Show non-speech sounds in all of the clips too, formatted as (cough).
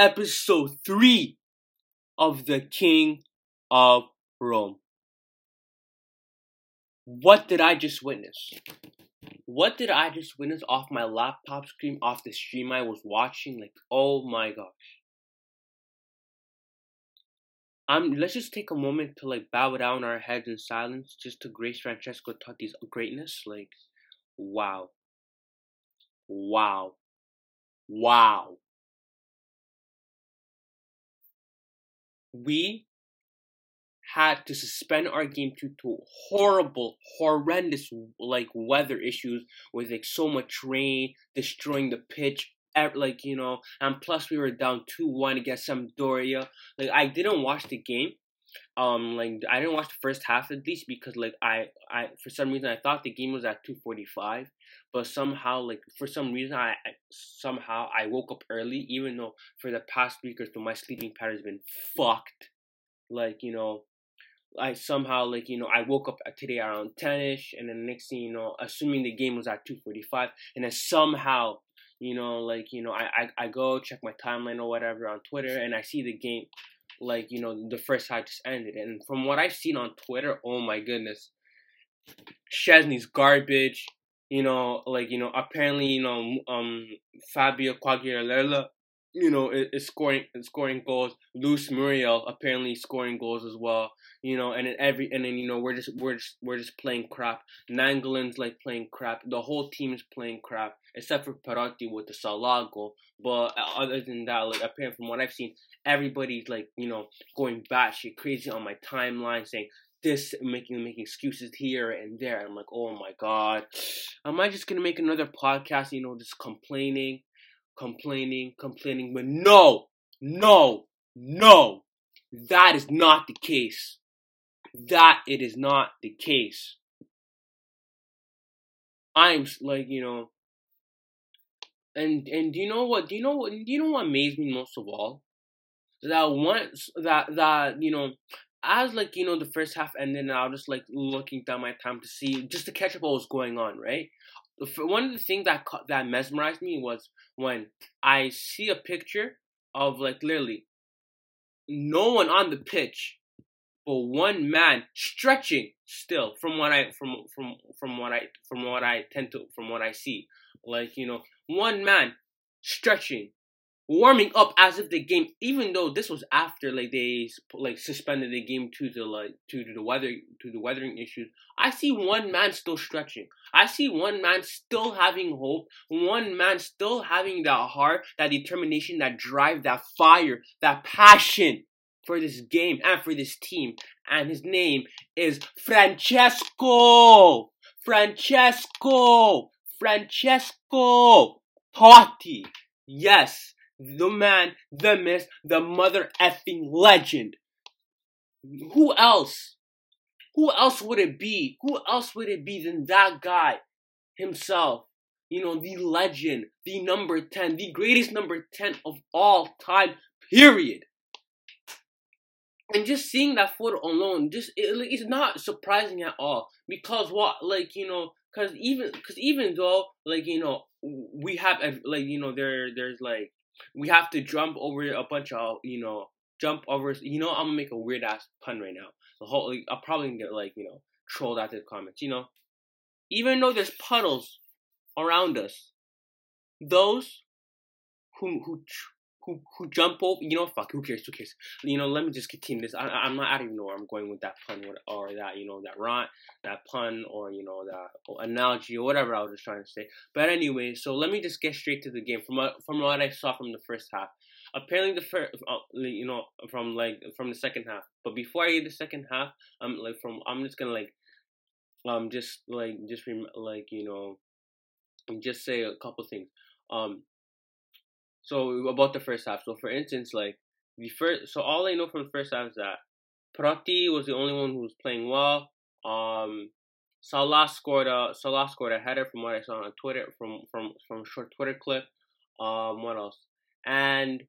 episode 3 of The King of Rome. What did I just witness? What did I just witness off my laptop screen, off the stream I was watching? Like, oh my gosh. Let's just take a moment to like bow down our heads in silence just to grace Francesco Totti's greatness. Like, wow. Wow. Wow. We had to suspend our game due to horrible, horrendous like weather issues with like so much rain destroying the pitch. Like you know, and plus we were down two one against Sampdoria. Like I didn't watch the game, um like I didn't watch the first half at least because like I I for some reason I thought the game was at 2:45 but somehow like for some reason I, I, somehow I woke up early even though for the past week or so my sleeping pattern has been fucked. Like you know I somehow like you know I woke up today around 10ish and then the next thing you know assuming the game was at 2:45 and then somehow you know like you know I, I I go check my timeline or whatever on Twitter and I see the game like you know the first half just ended. And from what I've seen on Twitter oh my goodness. Szczesny's garbage you know like you know apparently you know um Fabio Quagliarella you know, is, is scoring is scoring goals. Luis Muriel apparently scoring goals as well. You know, and then every and then you know we're just we're just we're just playing crap. Nainggolan's like playing crap. The whole team is playing crap except for Perotti with the Salah goal. But uh, other than that, like apparently from what I've seen, everybody's like you know going batshit crazy on my timeline saying this making making excuses here and there. I'm like, oh my god, am I just gonna make another podcast? You know, just complaining complaining, complaining, but no, no, no, that is not the case. That it is not the case. I'm like, you know, and and do you know what? Do you know what? Do you know what amazed me most of all? That once that that you know, as like you know the first half ended, and I was just like looking down my time to see just to catch up what was going on, right? One of the things that that mesmerized me was when I see a picture of like literally no one on the pitch, but one man stretching still from what I from from from what I from what I tend to from what I see, like you know one man stretching warming up as if the game, even though this was after like they like suspended the game to the like to the weather to the weathering issues. I see one man still stretching. I see one man still having hope. One man still having that heart, that determination, that drive, that fire, that passion for this game and for this team. And his name is Francesco. Francesco. Francesco Totti. Yes, the man, the myth, the mother effing legend. Who else? Who else would it be? Who else would it be than that guy himself? You know, the legend, the number 10, the greatest number 10 of all time, period. And just seeing that photo alone, just it, it's not surprising at all because what, like you know, because even because even though like you know we have like you know there there's like we have to jump over a bunch of you know jump over. You know, I'm gonna make a weird ass pun right now. The whole like, I'll probably get like you know trolled out the comments. You know, even though there's puddles around us, those who who who who jump over. You know, fuck. Who cares? Who cares? You know, let me just continue this. I, am not. I don't even know where I'm going with that pun or, that you know that rant, that pun or you know that analogy or whatever I was just trying to say. But anyway, so let me just get straight to the game from what from what I saw from the first half. Apparently, the first, uh, you know, from like from the second half. But before I get the second half, I'm like from I'm just gonna like um just like just rem- like you know just say a couple things. Um, so about the first half. So for instance, like the first, so all I know from the first half is that Perotti was the only one who was playing well. Um, Salah scored a Salah scored a header from what I saw on Twitter from from from short Twitter clip. Um, what else? And,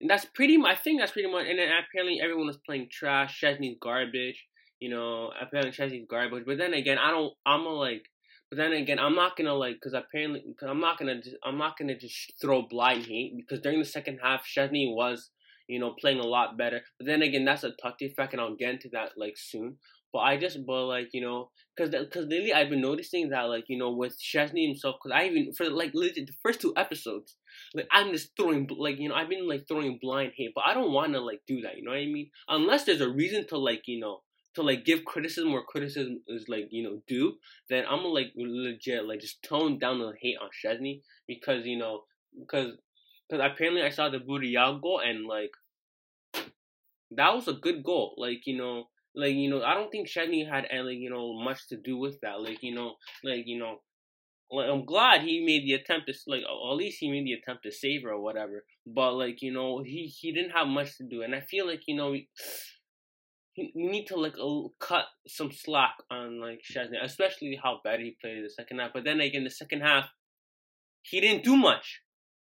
and that's pretty. I think that's pretty much. And then apparently everyone was playing trash. Szczesny's garbage. You know, apparently Szczesny's garbage. But then again, I don't. I'm a like But then again, I'm not gonna like because apparently cause I'm not gonna just, I'm not gonna just throw blind hate because during the second half, Szczesny was you know playing a lot better. But then again, that's a Totti effect, and I'll get into that like soon. But I just, but like you know, cause cause lately I've been noticing that like you know with Szczesny himself, cause I even for like legit the first two episodes, like I'm just throwing like you know I've been like throwing blind hate, but I don't want to like do that. You know what I mean? Unless there's a reason to like you know to like give criticism where criticism is like you know due, then I'm gonna like legit like just tone down the hate on Szczesny because you know because because apparently I saw the Villarreal goal and like that was a good goal. Like you know like you know, I don't think Szczesny had any you know much to do with that. Like you know, like you know, like I'm glad he made the attempt to like at least he made the attempt to save her or whatever. But like you know, he he didn't have much to do, and I feel like you know. We, we need to like cut some slack on like Szczesny, especially how bad he played in the second half. But then again, the second half, he didn't do much.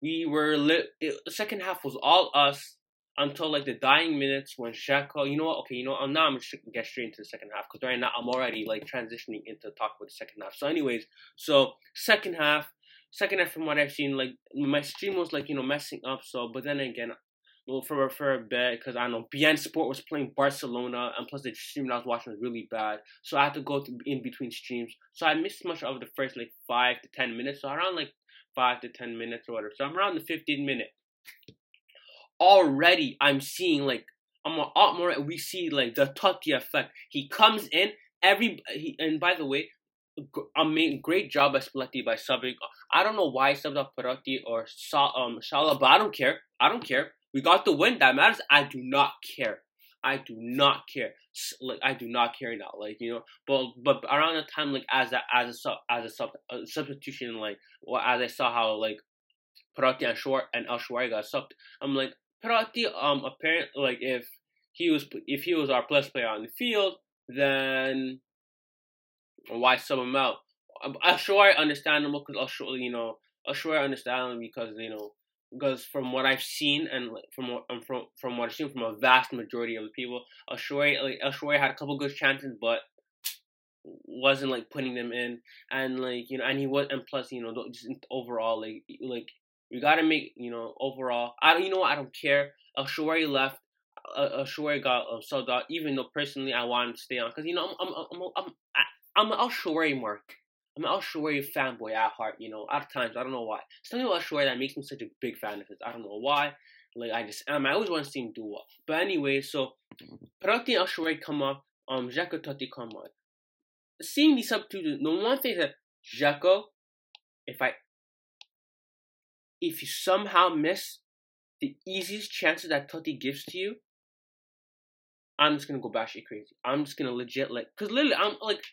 We were lit. The second half was all us until like the dying minutes when Dzeko, you know what? Okay, you know, I'm now I'm gonna get straight into the second half because right now I'm already like transitioning into talk about the second half. So, anyways, so second half, second half from what I've seen, like my stream was like you know messing up. So, but then again, well, for a bit because I know beIN Sport was playing Barcelona, and plus the stream I was watching was really bad, so I had to go in between streams. So I missed much of the first like five to ten minutes. So around like five to ten minutes or whatever. So I'm around the 15 minute already I'm seeing like I'm a lot more. We see like the Totti effect. He comes in every. He, and by the way, I mean great job by Spalletti by subbing. I don't know why he subbed up Perotti or Sa- um but I don't care. I don't care. We got the win. That matters. I do not care. I do not care. Like I do not care now. Like you know, but but around the time like as a as a as a sub a substitution like as I saw how like Perotti and Short and El Shaarawy got subbed, I'm like Perotti, um, apparently, like if he was if he was our plus player on the field, then why sub him out? El Shaarawy understandable because El Shaarawy, you know, El Shaarawy understandable because you know because from what I've seen and from what um, from from what I've seen from a vast majority of the people, Shaarawy like El had a couple good chances, but wasn't like putting them in, and like you know, and he was, and plus you know, just overall like like you gotta make you know overall. I. You know? I don't care. Shaarawy left. Uh, Shaarawy got uh, sold out. Even though personally I want him to stay on because you know I'm I'm I'm I'm I'm I'm an Shaarawy mark. I'm an Shaarawy fanboy at heart. You know, at times I don't know why. Something about Shaarawy that makes me such a big fan of his. I don't know why. Like I just am. I always want to see him do well. But anyway, so Perotti and Shaarawy come up. Um, Dzeko Totti come on. Seeing these substitutes, the one thing that Dzeko, if I if you somehow miss the easiest chances that Totti gives to you, I'm just gonna go batshit crazy. I'm just gonna legit like, cause literally, I'm like,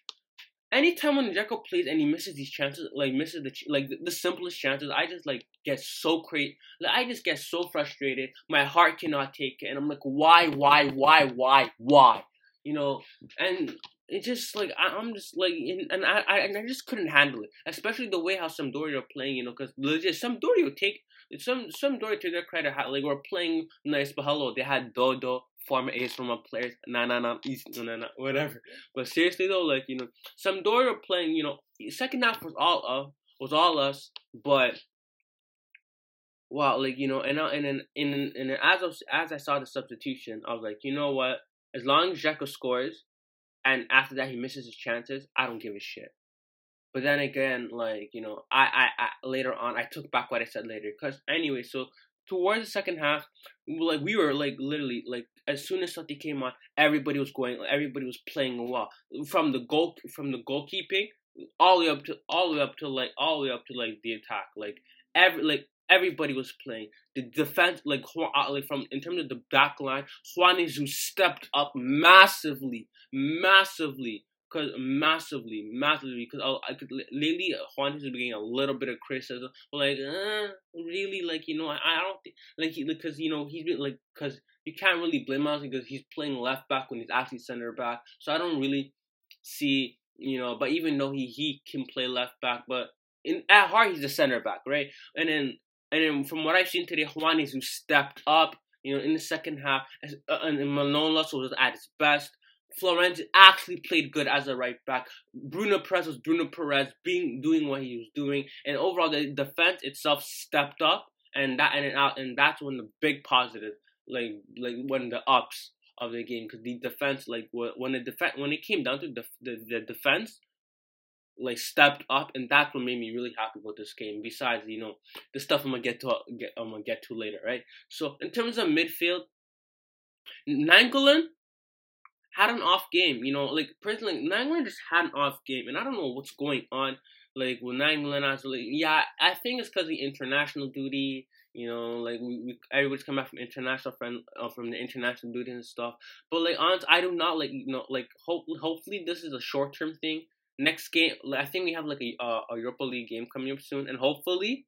anytime when Dzeko plays and he misses these chances, like misses the like the, the simplest chances, I just like get so crazy. Like I just get so frustrated. My heart cannot take it, and I'm like, why, why, why, why, why? You know, and it just like I, am just like and I, I and I just couldn't handle it, especially the way how Sampdoria are playing. You know, because legit Sampdoria take some Sampdoria to their credit like we're playing nice, but hello, they had Dodo, former AS Roma players, nah nah nah, no nah nah, whatever. But seriously though, like you know, Sampdoria playing. You know, second half was all uh was all us, but wow, like you know, and and and and, and as I, as I saw the substitution, I was like, you know what? As long as Dzeko scores, and after that he misses his chances, I don't give a shit. But then again, like you know, I I, I later on I took back what I said later because anyway, so towards the second half, like we were like literally like as soon as Totti came on, everybody was going, everybody was playing well. From the goal from the goalkeeping all the way up to all the way up to like all the way up to like the attack, like every like everybody was playing. The defense, like, uh, like from in terms of the back line, Juan Jesus stepped up massively, massively, cause massively, massively. Because I, I could lately Juan Jesus was getting a little bit of criticism, but like, uh, really, like you know, I, I don't think like because you know he's been like because you can't really blame him because he's playing left back when he's actually center back. So I don't really see you know, but even though he he can play left back, but in at heart he's a center back, right? And then and then from what I've seen today, Juan Jesus stepped up, you know, in the second half, uh, and Manolas was at his best. Florenzi actually played good as a right back. Bruno Peres was Bruno Peres, being doing what he was doing, and overall the defense itself stepped up, and that and out, and that's when the big positive, like like when the ups of the game, because the defense, like when the defense, when it came down to the, the the defense, like stepped up, and that's what made me really happy with this game. Besides, you know, the stuff I'm gonna get to get I'm gonna get to later, right? So in terms of midfield, Nainggolan had an off game. You know, like personally, Nainggolan just had an off game, and I don't know what's going on. Like with Nainggolan, I yeah, I think it's because the international duty. You know, like we, we everybody's come back from international friend uh, from the international duty and stuff. But like, honest, I do not like you know like hope hopefully this is a short term thing. Next game, I think we have like a uh, a Europa League game coming up soon, and hopefully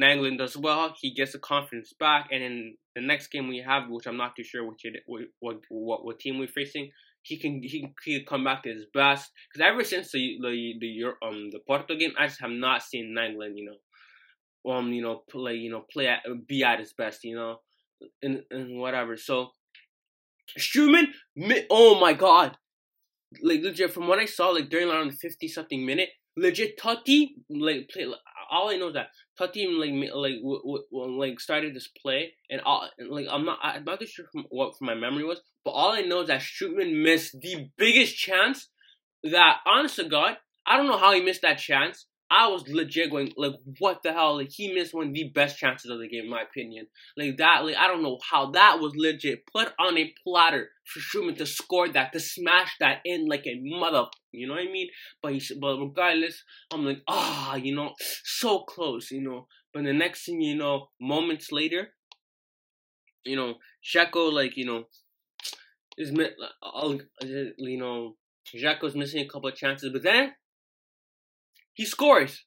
Nainggolan does well. He gets the confidence back, and in the next game we have, which I'm not too sure which it, what, what what team we're facing, he can he can, he can come back to his best. Because ever since the the the um the Porto game, I just have not seen Nainggolan, you know, um you know play you know play at, be at his best, you know, and and whatever. So Strootman, oh my god, like legit from what I saw, like during around the fifty something minute, legit Totti like play all I know is that Totti like like w- w- like started this play, and all like I'm not I'm not too sure from what from my memory was, but all I know is that Strootman missed the biggest chance. That honest to God, I don't know how he missed that chance. I was legit going like, what the hell? Like he missed one of the best chances of the game, in my opinion. Like that, like I don't know how that was legit put on a platter for Strootman to score that, to smash that in like a mother. You know what I mean? But he, but regardless, I'm like, ah, oh, you know, so close, you know. But the next thing you know, moments later, you know, Dzeko, like you know, is you know, Dzeko's missing a couple of chances, but then he scores.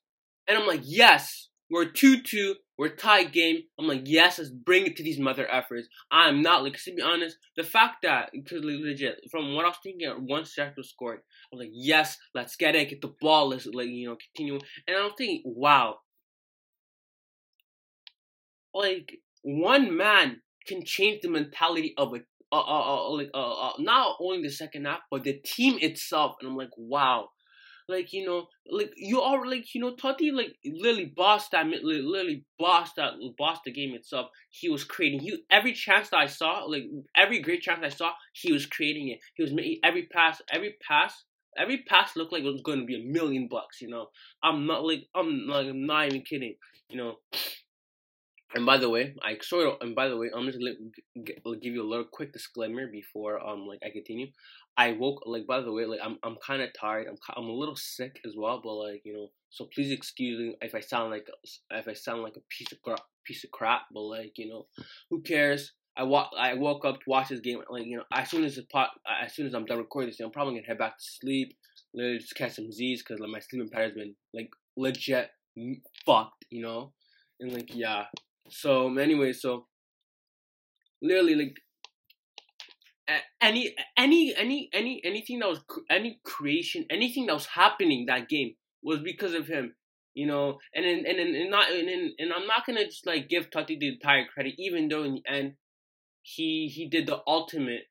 And I'm like, yes, we're 2 2, we're tied game. I'm like, yes, let's bring it to these mother efforts. I'm not, like, to be honest, the fact that, because legit, from what I was thinking, once Shackle scored, I was like, yes, let's get it, get the ball, let's, like, you know, continue. And I'm thinking, wow. Like, one man can change the mentality of a uh, uh, uh, like uh, uh, not only the second half, but the team itself. And I'm like, wow, like you know, like you are like you know, Totti like literally bossed that literally bossed that bossed the game itself. He was creating. He every chance that I saw, like every great chance I saw, he was creating it. He was making every pass, every pass. Every pass looked like it was going to be a million bucks, you know. I'm not like I'm like I'm not even kidding, you know. And by the way, I sort of, and by the way, I'm just gonna give you a little quick disclaimer before um like I continue. I woke like by the way, like I'm I'm kind of tired. I'm I'm a little sick as well, but like you know, so please excuse me if I sound like if I sound like a piece of crap, piece of crap. But like you know, who cares? I walk I woke up to watch this game. Like you know, as soon as the pot, as soon as I'm done recording this, I'm probably gonna head back to sleep. Literally just catch some Z's because like my sleeping pattern's been like legit fucked. You know, and like yeah. So anyway, so literally like any any any any anything that was any creation, anything that was happening that game was because of him. You know, and and and, and not and, and I'm not gonna just like give Totti the entire credit, even though in the end he he did the ultimate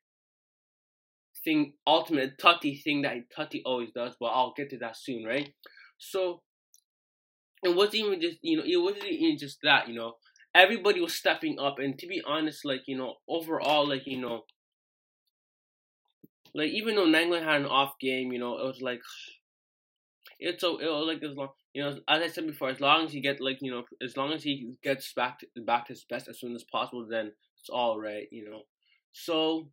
thing, ultimate Totti thing that Totti always does. But I'll get to that soon, right? So it wasn't even just you know it wasn't even just that you know everybody was stepping up and to be honest like you know overall like you know like even though Nainggolan had an off game you know it was like (sighs) it's so it was like as long you know as I said before as long as he get like you know as long as he gets back to, back to his best as soon as possible then it's all right you know so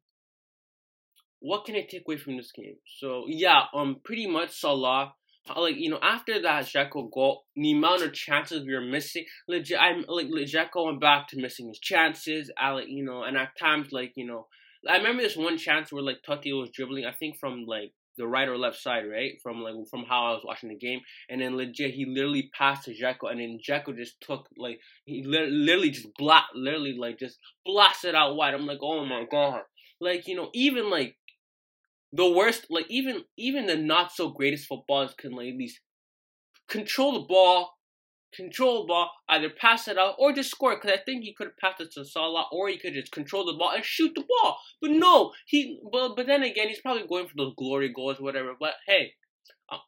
what can I take away from this game? So yeah, um, pretty much Salah like you know after that Dzeko goal, the amount of chances we were missing, legit, I'm like legit going back to missing his chances. I like you know, and at times like you know, I remember this one chance where like Totti was dribbling, I think from like the right or left side, right? From like from how I was watching the game, and then legit he literally passed to Dzeko, and then Dzeko just took like he literally just blast, literally like just blasted out wide. I'm like, oh my god, like you know, even like the worst, like even even the not so greatest footballers can like at least control the ball, control the ball, either pass it out or just score. Because I think he could have passed it to Salah, or he could just control the ball and shoot the ball. But no, he. But but then again, he's probably going for those glory goals, whatever. But hey,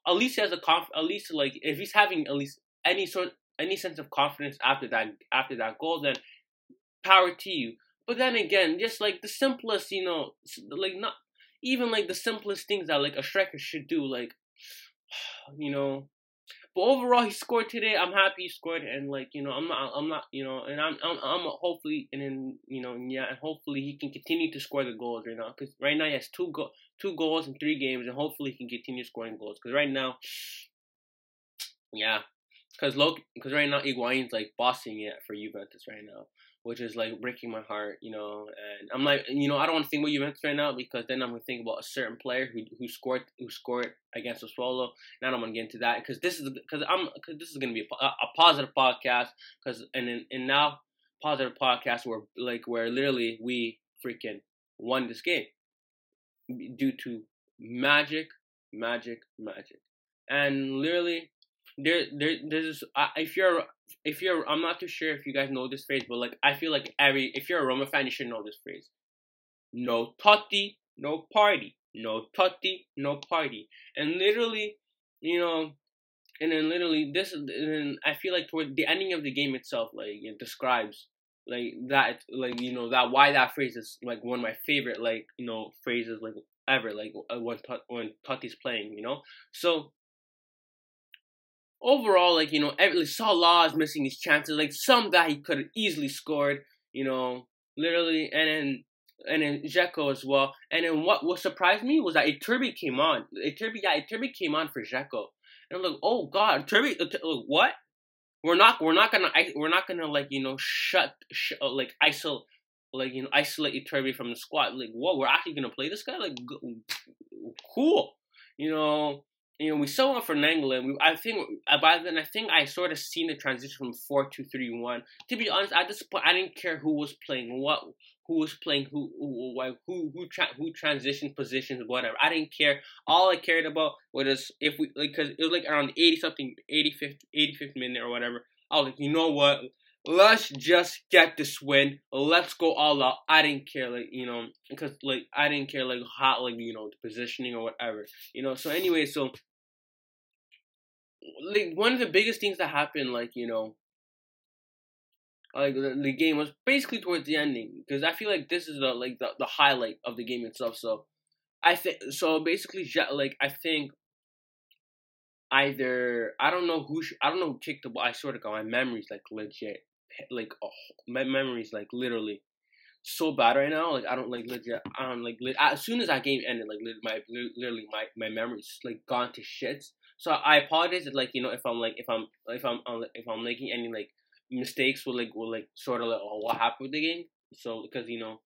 at least he has a conf. At least like if he's having at least any sort any sense of confidence after that after that goal, then power to you. But then again, just like the simplest, you know, like not even like the simplest things that like a striker should do, like (sighs) you know, but overall, he scored today. I'm happy he scored, and like you know, I'm not, I'm not, you know, and I'm, I'm, I'm hopefully, and then you know, yeah, and hopefully he can continue to score the goals right now, because right now he has two go, two goals in three games, and hopefully he can continue scoring goals, because right now, yeah, because look, because right now Higuain's like bossing it for Juventus right now which is like breaking my heart, you know. And I'm like, you know, I don't want to think about Juventus right now because then I'm gonna think about a certain player who who scored who scored against Sassuolo. And I don't want to get into that because this is because I'm because this is gonna be a, a positive podcast because and and now positive podcast where like where literally we freaking won this game due to magic, magic, magic, and literally there there there's if you're if you're I'm not too sure if you guys know this phrase, but like I feel like every if you're a Roma fan, you should know this phrase. No Totti, no party. No Totti, no party. And literally, you know, and then literally this and I feel like toward the ending of the game itself, like it describes like that like you know that why that phrase is like one of my favorite like you know phrases like ever like uh, when when Totti's playing, you know. So overall, like you know, every, like, Salah is missing his chances. Like some that he could have easily scored, you know, literally, and then and then Dzeko as well. And then what what surprised me was that Iturbe came on. Iturbe, yeah, Iturbe came on for Dzeko. And I'm like, oh god, Iturbe, what? We're not we're not gonna we're not gonna like you know shut, uh, like isolate like you know isolate Iturbe from the squad. Like what? We're actually gonna play this guy? Like cool, you know you know, we saw one for Nainggolan. We, I think uh, by then, I think I sort of seen the transition from four two three one. To be honest, at this point, I didn't care who was playing what, who was playing who, who, who, who, tra- who transitioned positions, whatever. I didn't care. All I cared about was if we like, cause it was like around eighty something, 85th, 85th minute or whatever. I was like, you know what? Let's just get this win. Let's go all out. I didn't care, like you know, because like I didn't care, like hot, like you know, the positioning or whatever, you know. So anyway, so like one of the biggest things that happened, like you know, like the, the game was basically towards the ending because I feel like this is the like the, the highlight of the game itself. So I think so. Basically, like I think either I don't know who sh- I don't know who kicked the ball. I sort of got my memories like legit, like oh, my memories like literally so bad right now. Like I don't like legit. I don't like as soon as that game ended, like my literally my my memories like gone to shits. So I apologize if like you know if I'm like if I'm if I'm if I'm making any like mistakes with like with like sort of like oh, what happened with the game. So because you know,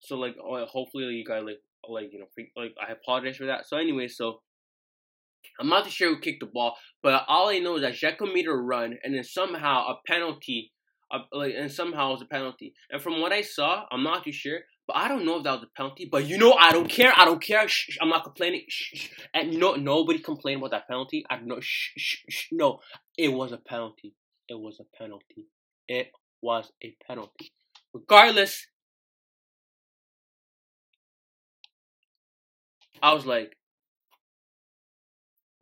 so like oh, hopefully you guys like like you know like I apologize for that. So anyway, so I'm not too sure who kicked the ball, but all I know is that Dzeko made a run and then somehow a penalty, uh, like and somehow it was a penalty. And from what I saw, I'm not too sure, but I don't know if that was a penalty. But you know, I don't care. I don't care. Shh, shh, I'm not complaining. Shh, and you know, nobody complained about that penalty. I know. no, it was a penalty. It was a penalty. It was a penalty. Regardless, I was like,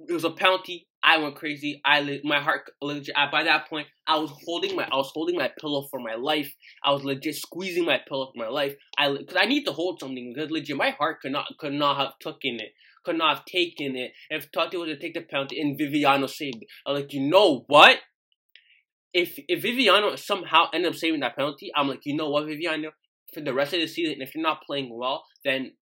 it was a penalty. I went crazy. I my heart legit. By that point, I was holding my I was holding my pillow for my life. I was legit squeezing my pillow for my life. I because I need to hold something because legit my heart could not could not have taken it. Could not have taken it if Totti was to take the penalty and Viviano saved it. I was like, you know what? If if Viviano somehow ended up saving that penalty, I'm like, you know what, Viviano? For the rest of the season, if you're not playing well, then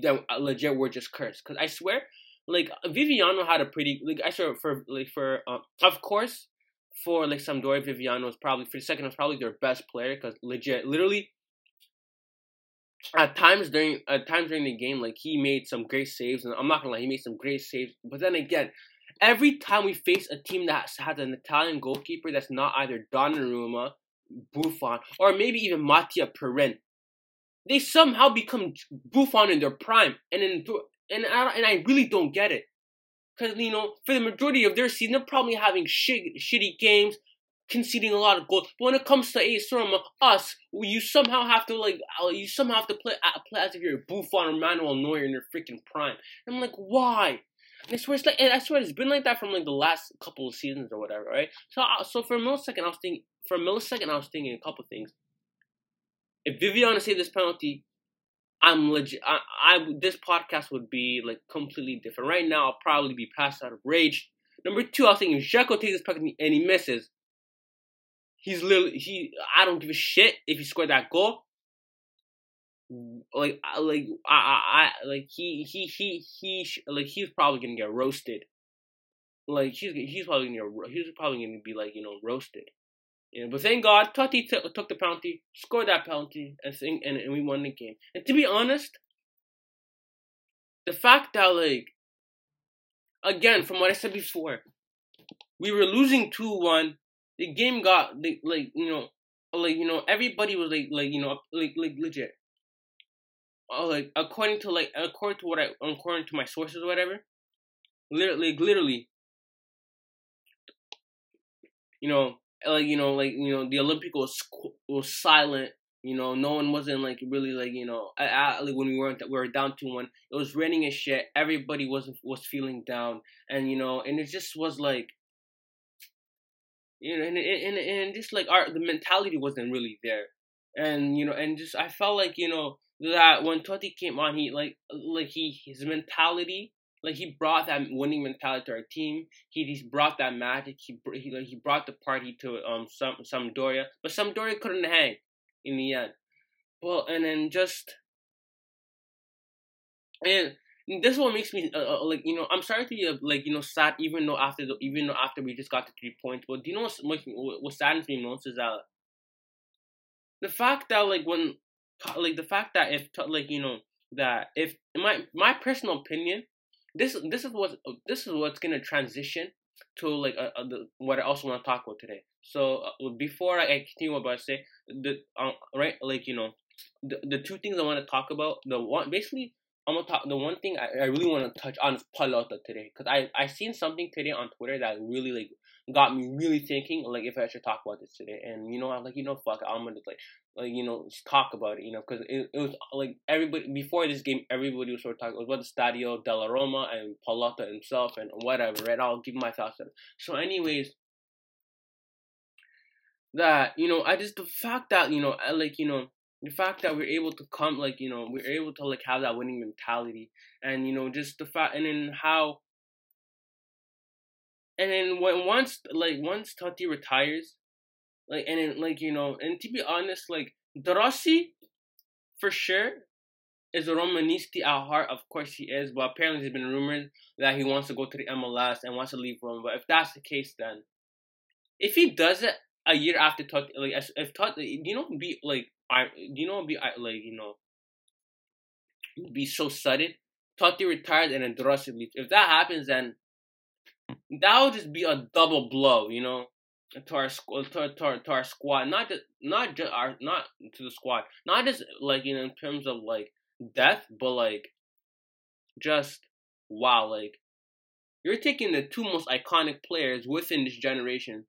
then uh, legit we're just cursed. Because I swear, like Viviano had a pretty like I swear for like for uh, of course for like Sampdoria Viviano was probably for the second was probably their best player because legit literally at times during at times during the game like he made some great saves and I'm not gonna lie he made some great saves but then again every time we face a team that has an Italian goalkeeper that's not either Donnarumma Buffon or maybe even Mattia Perin they somehow become Buffon in their prime and then and I, and I really don't get it. Because, you know, for the majority of their season, they're probably having shit, shitty games, conceding a lot of goals. But when it comes to AS Roma, us, you somehow have to, like, uh, you somehow have to play, uh, play as if you're Buffon or Manuel Neuer in your freaking prime. And I'm like, why? And I swear, it's like, I swear it's been like that from, like, the last couple of seasons or whatever, right? So, uh, so for a millisecond, I was thinking, for a millisecond, I was thinking a couple things. If Viviano saved this penalty, I'm legit. I, I this podcast would be like completely different. Right now, I'll probably be passed out of rage. Number two, I was thinking if takes this puck and he misses, he's literally he. I don't give a shit if he scored that goal. Like, like I, I, I like he, he, he, he, like he's probably gonna get roasted. Like he's, he's probably gonna he's probably gonna be like you know roasted. But thank God, Totti t- took the penalty, scored that penalty, and, think, and, and we won the game. And to be honest, the fact that like, again, from what I said before, we were losing two one. The game got like you know, like you know, everybody was like like you know like like legit. Oh, like according to like according to what I according to my sources or whatever, literally like, literally, you know, like you know, like you know, the Olympic was was silent. You know, no one wasn't like really like you know, like when we weren't we were down to one. It was raining as shit. Everybody was was feeling down, and you know, and it just was like, you know, and and and just like our the mentality wasn't really there, and you know, and just I felt like you know that when Totti came on, he like like he his mentality like he brought that winning mentality to our team. He he's brought that magic. He he like he brought the party to um some Sampdoria, but Sampdoria couldn't hang in the end. Well, and then just and this one makes me uh, uh, like you know I'm sorry to be uh, like you know sad even though after the even though after we just got the three points. But do you know what what saddens me most is that the fact that like when like the fact that if like you know that if my my personal opinion this this is what this is what's gonna transition to like uh, uh, the, what I also want to talk about today. So uh, before I continue I say, the uh, right like you know the the two things I want to talk about. The one basically I'm gonna talk. The one thing I, I really want to touch on is Pallotta today because I I seen something today on Twitter that really like got me really thinking like if I should talk about this today. And you know I'm like you know fuck I'm gonna like like you know talk about it. You know because it, it was like everybody before this game everybody was sort of talking was about the Stadio della Roma and Pallotta himself and whatever. Right? I'll give my thoughts on it. So anyways. That you know, I just the fact that you know, I like you know, the fact that we're able to come like you know we're able to like have that winning mentality and you know just the fact and then how and then when once like once Totti retires like and then like you know and to be honest like De Rossi for sure is a Romanisti at heart of course he is but apparently there's been rumors that he wants to go to the MLS and wants to leave Rome but if that's the case then if he does it a year after Totti like if Totti you know be like I you know be like you know be so sudden. Totti retired and then De Rossi leaves. If that happens, then that would just be a double blow, you know, to our to, to, to our squad. Not just not just our not to the squad. Not just like you know in terms of like death, but like just wow, like you're taking the two most iconic players within this generation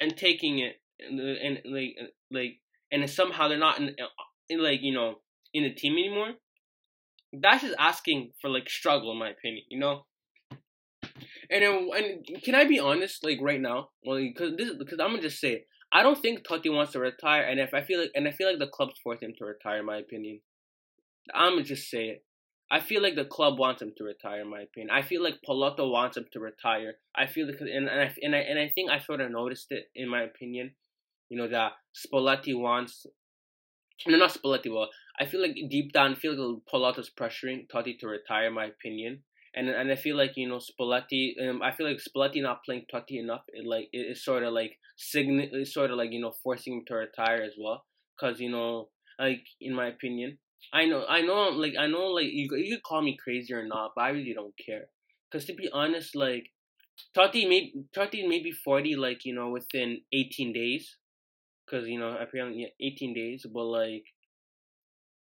and taking it and, and like like and somehow they're not in, uh, in like you know in the team anymore. That's just asking for like struggle, in my opinion. You know. And then, and can I be honest, like right now, well, because this, because I'm gonna just say, it. I don't think Totti wants to retire, and if I feel like, and I feel like the club's forced him to retire, in my opinion. I'm gonna just say it. I feel like the club wants him to retire, in my opinion. I feel like Pallotta wants him to retire. I feel like, and, and I and I and I think I sort of noticed it, in my opinion you know, that Spalletti wants. No, not Spalletti. Well, I feel like deep down, I feel like Pallotta's pressuring Totti to retire. In my opinion, and and I feel like you know Spalletti. Um, I feel like Spalletti not playing Totti enough. It like it is sort of like sign. It's sort of like you know forcing him to retire as well. Cause you know, like in my opinion, I know, I know, like I know, like you you could call me crazy or not, but I really don't care. Cause to be honest, like Totti may Totti may be forty, like you know, within eighteen days because you know apparently 18 days, but like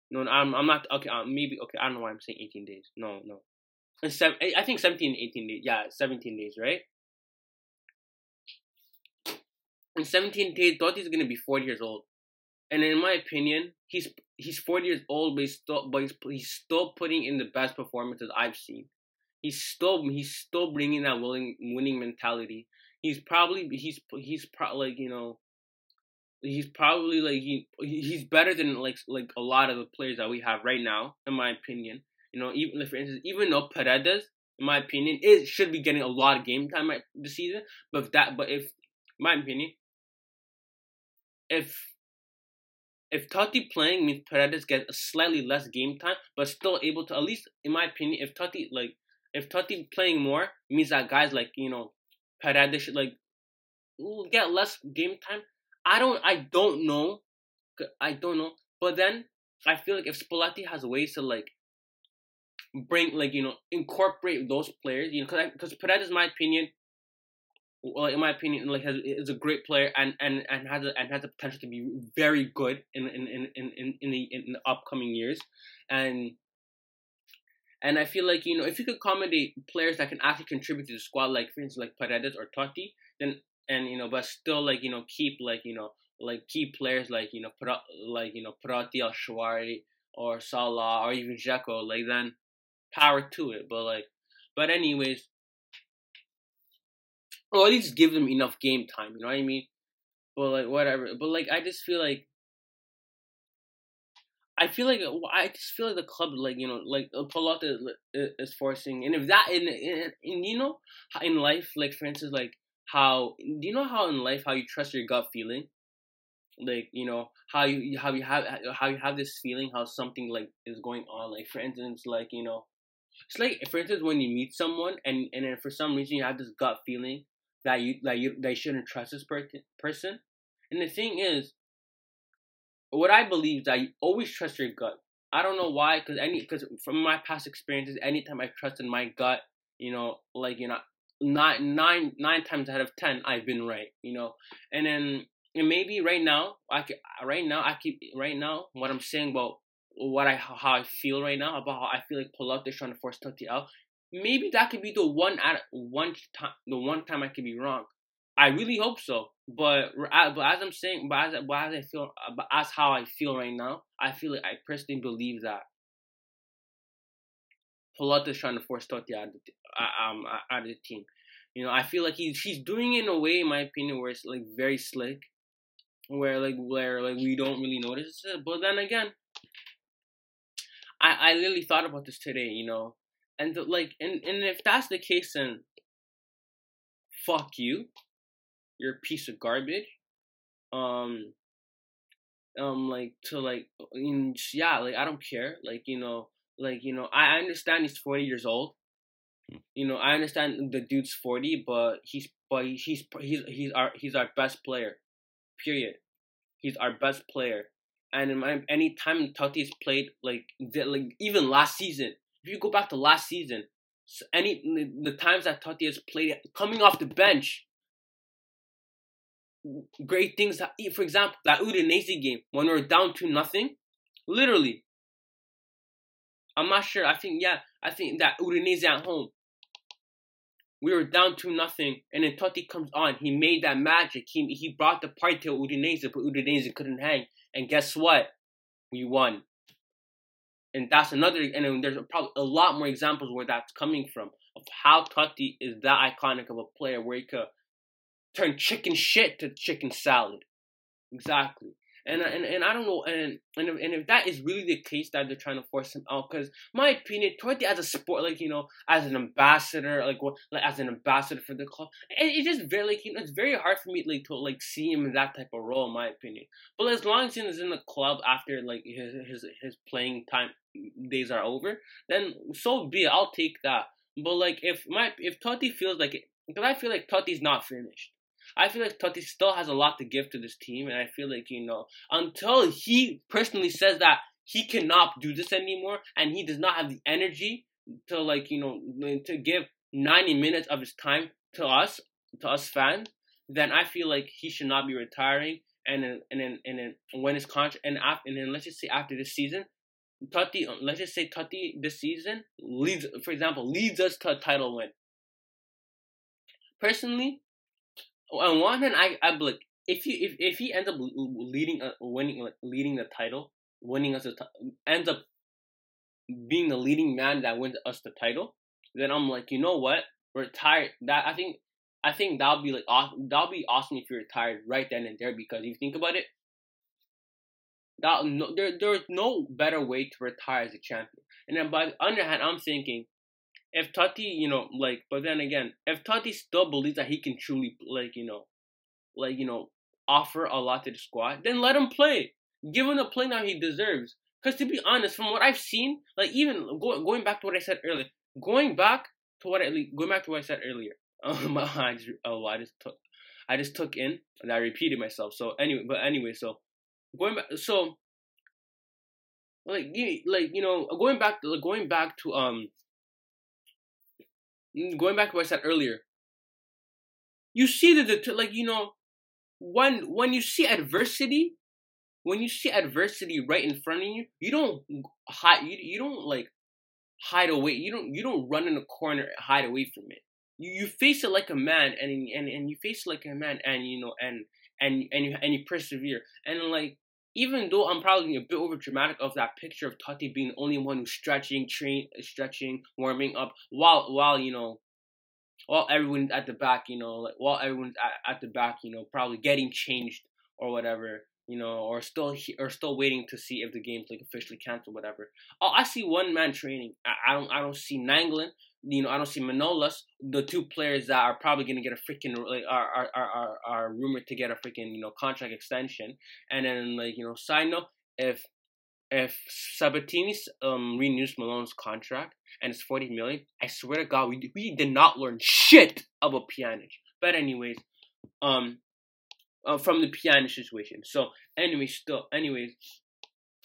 no, I'm I'm not okay. Uh, maybe okay. I don't know why I'm saying 18 days. No, no. Seven, I think 17, 18 days. Yeah, 17 days, right? In 17 days, Totti's gonna be 40 years old, and in my opinion, he's he's 40 years old, but he's still but he's, he's still putting in the best performances I've seen. He's still he's still bringing that willing winning mentality. He's probably he's he's probably like you know he's probably like he he's better than like like a lot of the players that we have right now, in my opinion. You know, even for instance, even though Paredes, in my opinion, is should be getting a lot of game time this season. But if that, but if, my opinion, if if Totti playing means Paredes gets a slightly less game time, but still able to at least, in my opinion, if Totti like if Totti playing more means that guys like you know Paredes should like get less game time. I don't I don't know, I don't know. But then I feel like if Spalletti has ways to like bring like you know incorporate those players, you know, because because Paredes, my opinion, well, in my opinion, like has is a great player and and and has a, and has the potential to be very good in in in in in the in the upcoming years, and and I feel like you know if you could accommodate players that can actually contribute to the squad, like for instance like Paredes or Totti, then and you know but still like you know keep like you know like key players like you know like you know Perotti, El Shaarawy, or Salah or even Dzeko, like then power to it. But like, but anyways, or at least give them enough game time. You know what I mean? But like whatever. But like I just feel like. I feel like uh, I just feel like the club, like you know, like uh, Pallotta uh, is forcing, and if that in, in, in you know, in life, like for instance, like how do you know how in life how you trust your gut feeling, like you know how you how you have how you have this feeling how something like is going on, like for instance, like you know, it's like for instance when you meet someone and and then for some reason you have this gut feeling that you that you they shouldn't trust this per- person. And the thing is, what I believe is that you always trust your gut. I don't know why, because any because from my past experiences, anytime I trusted my gut, you know, like you know, nine nine nine times out of ten, I've been right, you know, and then and maybe right now, I right now I keep right now what I'm saying about what I how I feel right now about how I feel like Pallotta is trying to force Totti out maybe that could be the one at one time the one time I could be wrong. I really hope so. But but as I'm saying, but as, but as I feel, but as how I feel right now, I feel like I personally believe that Pallotta is trying to force Totti out of the, um out of the team. You know, I feel like he's he's doing it in a way, in my opinion, where it's like very slick, where like where like we don't really notice it. But then again, I I literally thought about this today. You know, and the, like and, and if that's the case then fuck you. You're a piece of garbage. Um um like to like yeah like i don't care. Like you know like you know I, i understand he's 40 years old. You know i understand the dude's 40 but he's but he's he's he's our he's our best player period. He's our best player and in my, any time Totti's played like like even last season if you go back to last season, any the times that Totti has played coming off the bench, great things. For example, that Udinese game when we were down to nothing, literally. I'm not sure. I think yeah. I think that Udinese at home. We were down to nothing, and then Totti comes on. He made that magic. He he brought the party to Udinese, but Udinese couldn't hang. And guess what? We won and that's another and there's probably a lot more examples where that's coming from of how Totti is that iconic of a player where he could turn chicken shit to chicken salad. Exactly. And, uh, and and I don't know, and and if, and if that is really the case that they're trying to force him out, because my opinion, Totti as a sport, like you know, as an ambassador, like like as an ambassador for the club, it, it's just very like you know, it's very hard for me like to like see him in that type of role, in my opinion. But as long as he's in the club after like his his his playing time days are over, then so be it. I'll take that. But like if my if Totti feels like it, because I feel like Totti's not finished. I feel like Totti still has a lot to give to this team, and I feel like you know until he personally says that he cannot do this anymore, and he does not have the energy to like you know to give 90 minutes of his time to us to us fans, then I feel like he should not be retiring. And then and then and then when his contract and after and then let's just say after this season, Totti, let's just say Totti this season leads, for example, leads us to a title win. Personally, on one hand, I I like if he if, if he ends up leading uh, winning leading the title, winning us a t- ends up being the leading man that wins us the title, then I'm like, you know what, retire. That I think I think that'll be like awesome. that'll be awesome if you retired right then and there because if you think about it, that no, there there's no better way to retire as a champion. And then by the other hand, I'm thinking if Totti, you know, like, but then again, if Totti still believes that he can truly, like, you know, like, you know, offer a lot to the squad, then let him play. Give him the play now he deserves. Because to be honest, from what I've seen, like, even go, going back to what I said earlier, going back to what I going back to what I said earlier. (laughs) Um, I just, oh, I just took, I just took in and I repeated myself. So anyway, but anyway, so going back, so like, like you know, going back, to going back to um Mm, going back to what I said earlier, you see the like you know when when you see adversity, when you see adversity right in front of you, you don't hide. You, you don't like hide away. You don't you don't run in a corner hide away from it. You you face it like a man, and and and you face it like a man, and you know and and and you and you persevere. And like even though I'm probably a bit over dramatic of that picture of Totti being the only one who's stretching, train, stretching, warming up, while while you know, while everyone's at the back, you know, like while everyone's at, at the back, you know, probably getting changed or whatever, you know, or still he, or still waiting to see if the game's like officially canceled, whatever. Oh, I see one man training. I, I don't I don't see Nainggolan you know, I don't see Manolas, the two players that are probably going to get a freaking like are, are are are rumored to get a freaking you know contract extension. And then like you know, side note, if if Sabatini um renews Malone's contract and it's forty million, I swear to God, we we did not learn shit about Pjanic. But anyways, um, uh, from the Pjanic situation. So anyway, still, anyways,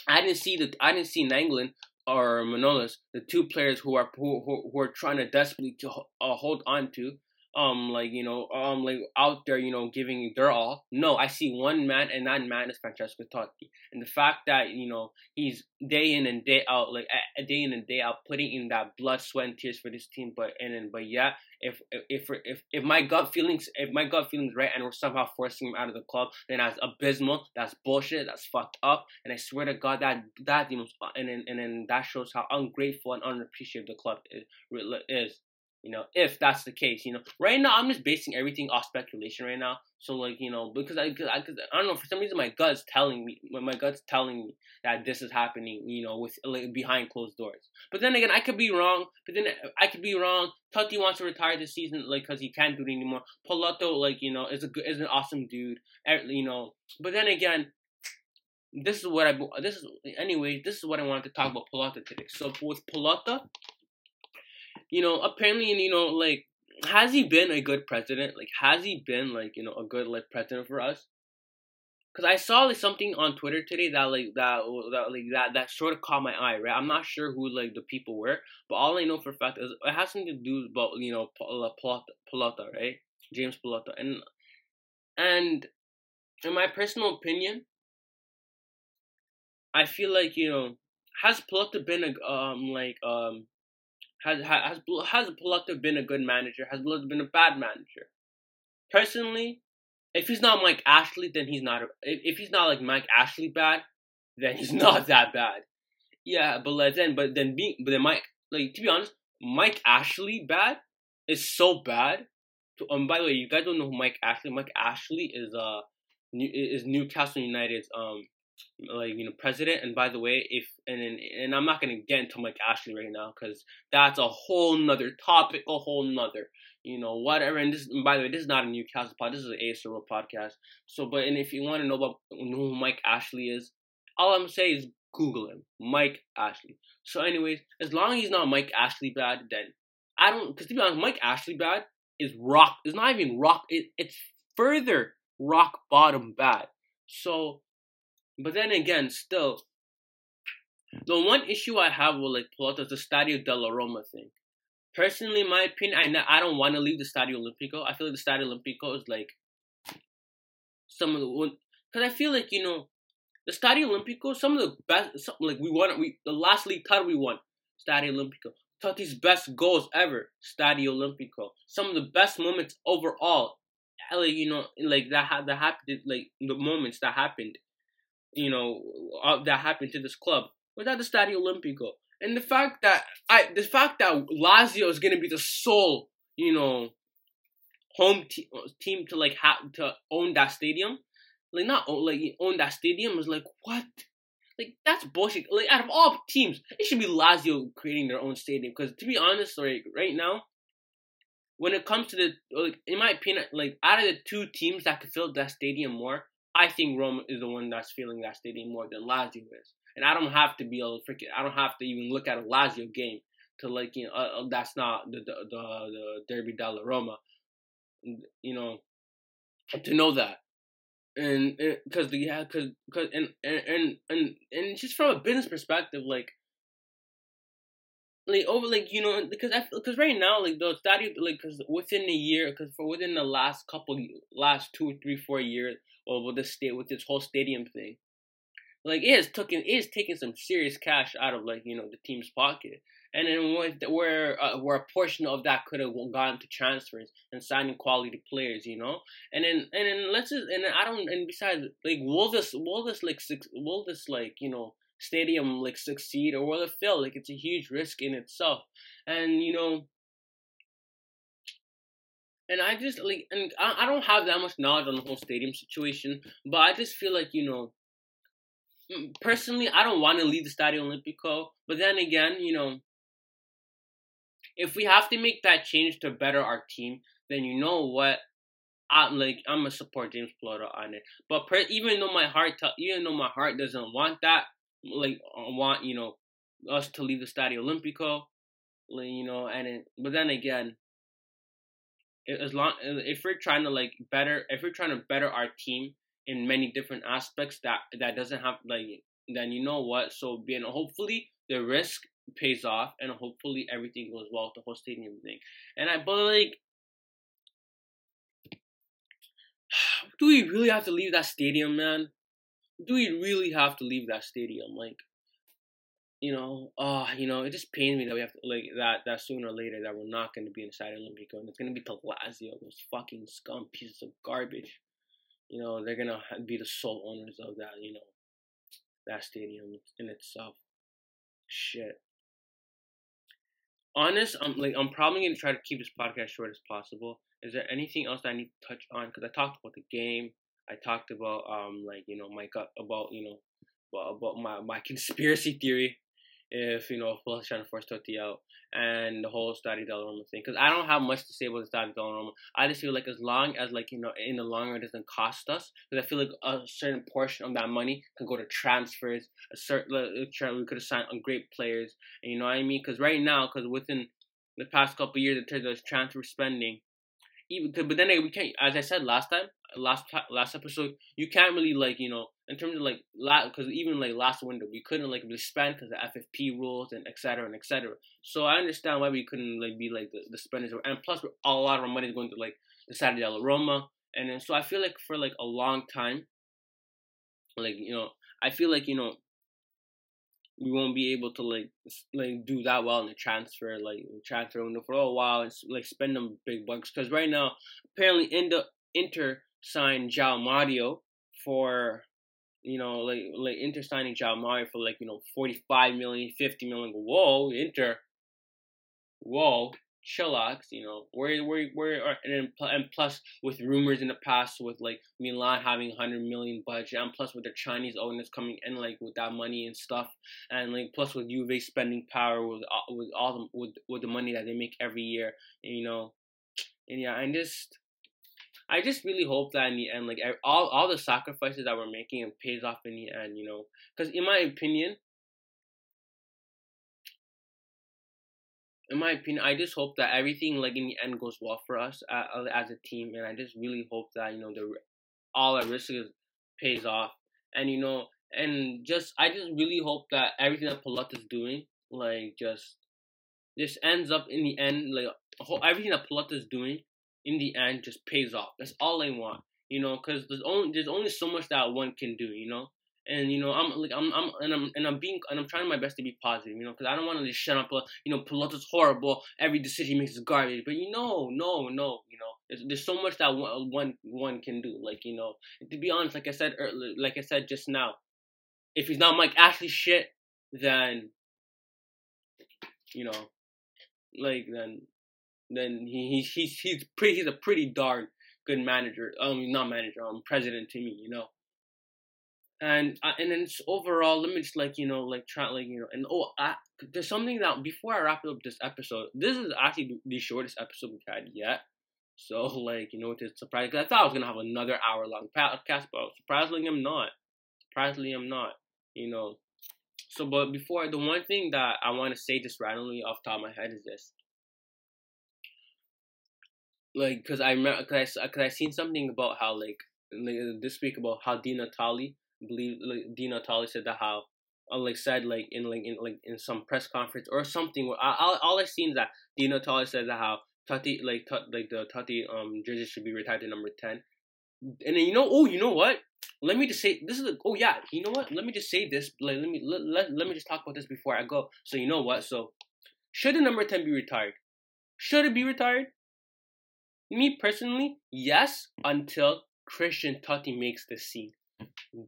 I didn't see the I didn't see Nainggolan or Manolas, the two players who are who, who, are trying to desperately to uh, hold on to um like you know um like out there you know giving their all. No, I see one man, and that man is Francesco Totti, and the fact that you know he's day in and day out like a, day in and day out putting in that blood, sweat, and tears for this team. But and then but yeah, if if if if my gut feelings if my gut feelings right, and we're somehow forcing him out of the club, then that's abysmal. That's bullshit. That's fucked up. And I swear to God that that you know, and then and then that shows how ungrateful and unappreciative the club is. is you know, if that's the case, you know, right now I'm just basing everything off speculation right now. So like, you know, because I, cause I, cause I don't know, for some reason my gut's telling me, my gut's telling me that this is happening, you know, with like behind closed doors. But then again, I could be wrong. But then uh, I could be wrong. Totti wants to retire this season, like, cause he can't do it anymore. Pallotta, like, you know, is a good, is an awesome dude, you know. But then again, this is what I this is anyway. This is what I wanted to talk about Pallotta today. So with Pallotta, you know, apparently, you know, like, has he been a good president? Like, has he been like, you know, a good like president for us? Because I saw like something on Twitter today that like that that like that that sort of caught my eye. Right, I'm not sure who like the people were, but all I know for a fact is it has something to do about you know Pallotta, right? James Pallotta, and and in my personal opinion, I feel like you know has Pallotta been a um like um has has has Pallotta been a good manager? Has Pallotta been a bad manager? Personally, if he's not Mike Ashley, then he's not. A, if, he's not like Mike Ashley bad, then he's (laughs) not that bad. Yeah, but then but then being but then Mike like to be honest, Mike Ashley bad is so bad. To, um, by the way, you guys don't know who Mike Ashley. Mike Ashley is uh is Newcastle United's um like you know president. And by the way if and and, i'm not going to get into mike ashley right now because that's a whole nother topic a whole nother you know whatever. And this and by the way this is not a newcastle pod this is an asro podcast. So but and if you want to know about who mike ashley is all i'm saying is google him mike ashley. So anyways as long as he's not mike ashley bad then i don't because to be honest mike ashley bad is rock it's not even rock it, it's further rock bottom bad. So but then again, still, the one issue I have with like Pallotta is the Stadio della Roma thing. Personally, my opinion, I, I don't want to leave the Stadio Olimpico. I feel like the Stadio Olimpico is like some of the one because I feel like you know the Stadio Olimpico, some of the best, some, like we won, we the last league title we won, Stadio Olimpico. Totti's best goals ever, Stadio Olimpico. Some of the best moments overall, like you know, like that that happened, like the moments that happened, you know, uh, that happened to this club was the Stadio Olimpico. And the fact that I, the fact that Lazio is gonna be the sole, you know, home te- team to like have to own that stadium, like not own, like own that stadium is like what? Like that's bullshit. Like out of all teams, it should be Lazio creating their own stadium. Because to be honest, like right now, when it comes to the like, in my opinion, like out of the two teams that could fill that stadium more, I think Rome is the one that's feeling that stadium more than Lazio is. And I don't have to be a freaking. I don't have to even look at a Lazio game to like you know uh, uh that's not the the the, the Derby della Roma. You know, to know that and because the yeah because because and, and and and just from a business perspective like like over like you know because because right now like the stadium like because within a year because for within the last couple last two three four years or with this state with this whole stadium thing like it has taken it is taking some serious cash out of like you know the team's pocket and then with, where uh, where a portion of that could have gone to transfers and signing quality players, you know, and then and then let's just and I don't and besides like will this will this like will this like you know stadium like succeed or will it fail? Like it's a huge risk in itself, and you know. And I just like, and I, I don't have that much knowledge on the whole stadium situation, but I just feel like you know, mm, personally, I don't want to leave the Stadio Olimpico. But then again, you know, if we have to make that change to better our team, then you know what? I'm like I'm gonna support James Pallotta on it. But per, even though my heart, t- even though my heart doesn't want that, like I want you know us to leave the Stadio Olimpico, like, you know, and it, but then again, as long uh, if we're trying to like better, if we're trying to better our team in many different aspects, that that doesn't have like then you know what? So being hopefully the risk pays off and hopefully everything goes well with the whole stadium thing. And I but like (sighs) do we really have to leave that stadium, man? Do we really have to leave that stadium? Like, you know, oh, you know, it just pains me that we have to like that that sooner or later that we're not going to be inside Olimpico and it's going to be to Lazio, those fucking scum pieces of garbage. You know, they're gonna be the sole owners of that. You know, that stadium in itself. Shit honest, I'm like I'm probably gonna try to keep this podcast short as possible. Is there anything else that I need to touch on? Because I talked about the game. I talked about um like you know my gut about you know about my my (laughs) conspiracy theory if you know if trying to force Totti out and the whole Stadio della Roma thing. Because I don't have much to say about the Stadio della Roma. I just feel like as long as like you know in the long run it doesn't cost us, because I feel like a certain portion of that money can go to transfers. A certain we could have signed on great players, and you know what I mean. Because right now, because within the past couple years in terms of transfer spending, even but then we can't. As I said last time, last last episode, you can't really like you know in terms of like last because even like last window we couldn't like spend because of FFP rules and etc and etc. So I understand why we couldn't like be like the, the spenders and plus a lot of our money is going to like the Stadio della Roma and then so I feel like for like a long time, like you know I feel like you know we won't be able to like like do that well in the transfer like transfer window for a while and like spend them big bucks because right now apparently in the Inter signed João Mario for you know like like Inter signing João Mario for like you know 45 million 50 million. Whoa Inter. Whoa chillax, you know, where where where and and plus with rumors in the past with like Milan having 100 million budget, and plus with the Chinese owners coming in like with that money and stuff, and like plus with Juve spending power with uh, with all the with with the money that they make every year, and, you know, and yeah, and just. I just really hope that in the end, like all all the sacrifices that we're making, it pays off in the end, you know. Because in my opinion, in my opinion, I just hope that everything like in the end goes well for us uh, as a team, and I just really hope that you know the all our risk pays off, and you know, and just I just really hope that everything that Pallotta is doing, like just this ends up in the end, like everything that Pallotta is doing in the end just pays off. That's all I want, you know, because there's only there's only so much that one can do, you know, and you know I'm like I'm I'm and I'm and I'm being and I'm trying my best to be positive, you know, because I don't want to just shut up. Uh, you know, Pallotta's horrible. Every decision he makes is garbage. But you know, no, no, you know, there's, there's so much that one, one one can do. Like you know, to be honest, like I said, like I said just now, if he's not Mike Ashley shit, then you know, like then then he, he's he's he's pretty he's a pretty darn good manager. Um, not manager, um, president to me, you know and uh, and then overall, let me just like you know like try like you know and oh I, there's something that before I wrap up this episode, this is actually the shortest episode we've had yet. So (laughs) like you know it's surprising because I thought I was gonna have another hour long podcast, but surprisingly I'm not. Surprisingly I'm not. You know. So but before the one thing that I want to say just randomly off top of my head is this. Like, cause I remember, cause I, cause I seen something about how like, like this week about how Di Natale believe like Di Natale said that how uh, like said like in like in like in some press conference or something. Where I, all, all I seen is that Di Natale said that how Totti like t- like the Totti um jersey should be retired to number ten. And then you know, oh, you know what? Let me just say this is a, oh yeah, you know what? Let me just say this. Like let me let, let, let me just talk about this before I go. So you know what? So should the number ten be retired? Should it be retired? Me personally, yes, until Christian Totti makes the scene.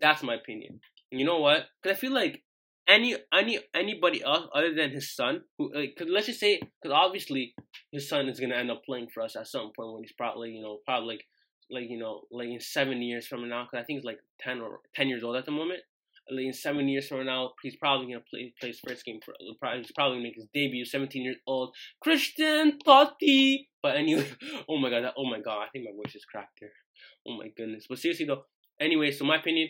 That's my opinion. You know what? Because I feel like any any anybody else other than his son, who like, cause let's just say, because obviously his son is gonna end up playing for us at some point when he's probably you know probably like like you know like in seven years from now, because I think he's like ten or ten years old at the moment. In seven years from now, he's probably gonna play play his first game for probably he's probably make his debut. Seventeen years old, Christian Totti. But anyway, (laughs) oh my god, oh my god, I think my voice is cracked here. Oh my goodness. But seriously though, Anyway, so my opinion,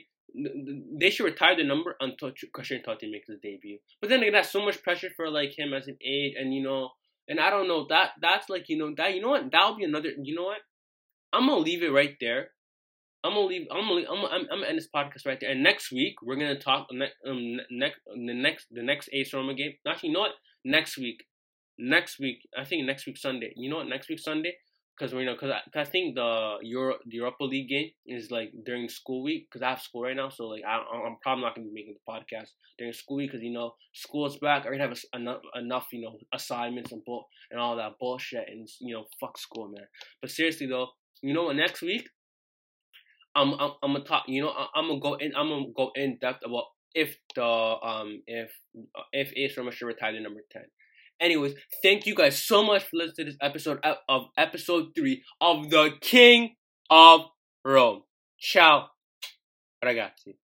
they should retire the number until Christian Totti makes his debut. But then again, that's so much pressure for like him as an age, and you know, and I don't know that that's like you know that you know what that'll be another. You know what? I'm gonna leave it right there. I'm gonna leave. I'm gonna. I'm, I'm, I'm gonna end this podcast right there. And next week we're gonna talk. Um, next the next the next AS Roma game. Actually, you know what? Next week, next week. I think next week Sunday. You know what? Next week Sunday because we you know, because I, I think the Euro the Europa League game is like during school week because I have school right now, so like I, I'm probably not gonna be making the podcast during school week because you know school's back. I already have a, enough enough you know assignments and bull and all that bullshit and you know fuck school man. But seriously though, you know what? Next week, I'm I'm, I'm gonna talk. You know, I'm gonna go in. I'm gonna go in depth about if the um if if AS Roma should retire number ten. Anyways, thank you guys so much for listening to this episode of episode three of the King of Rome. Ciao, ragazzi.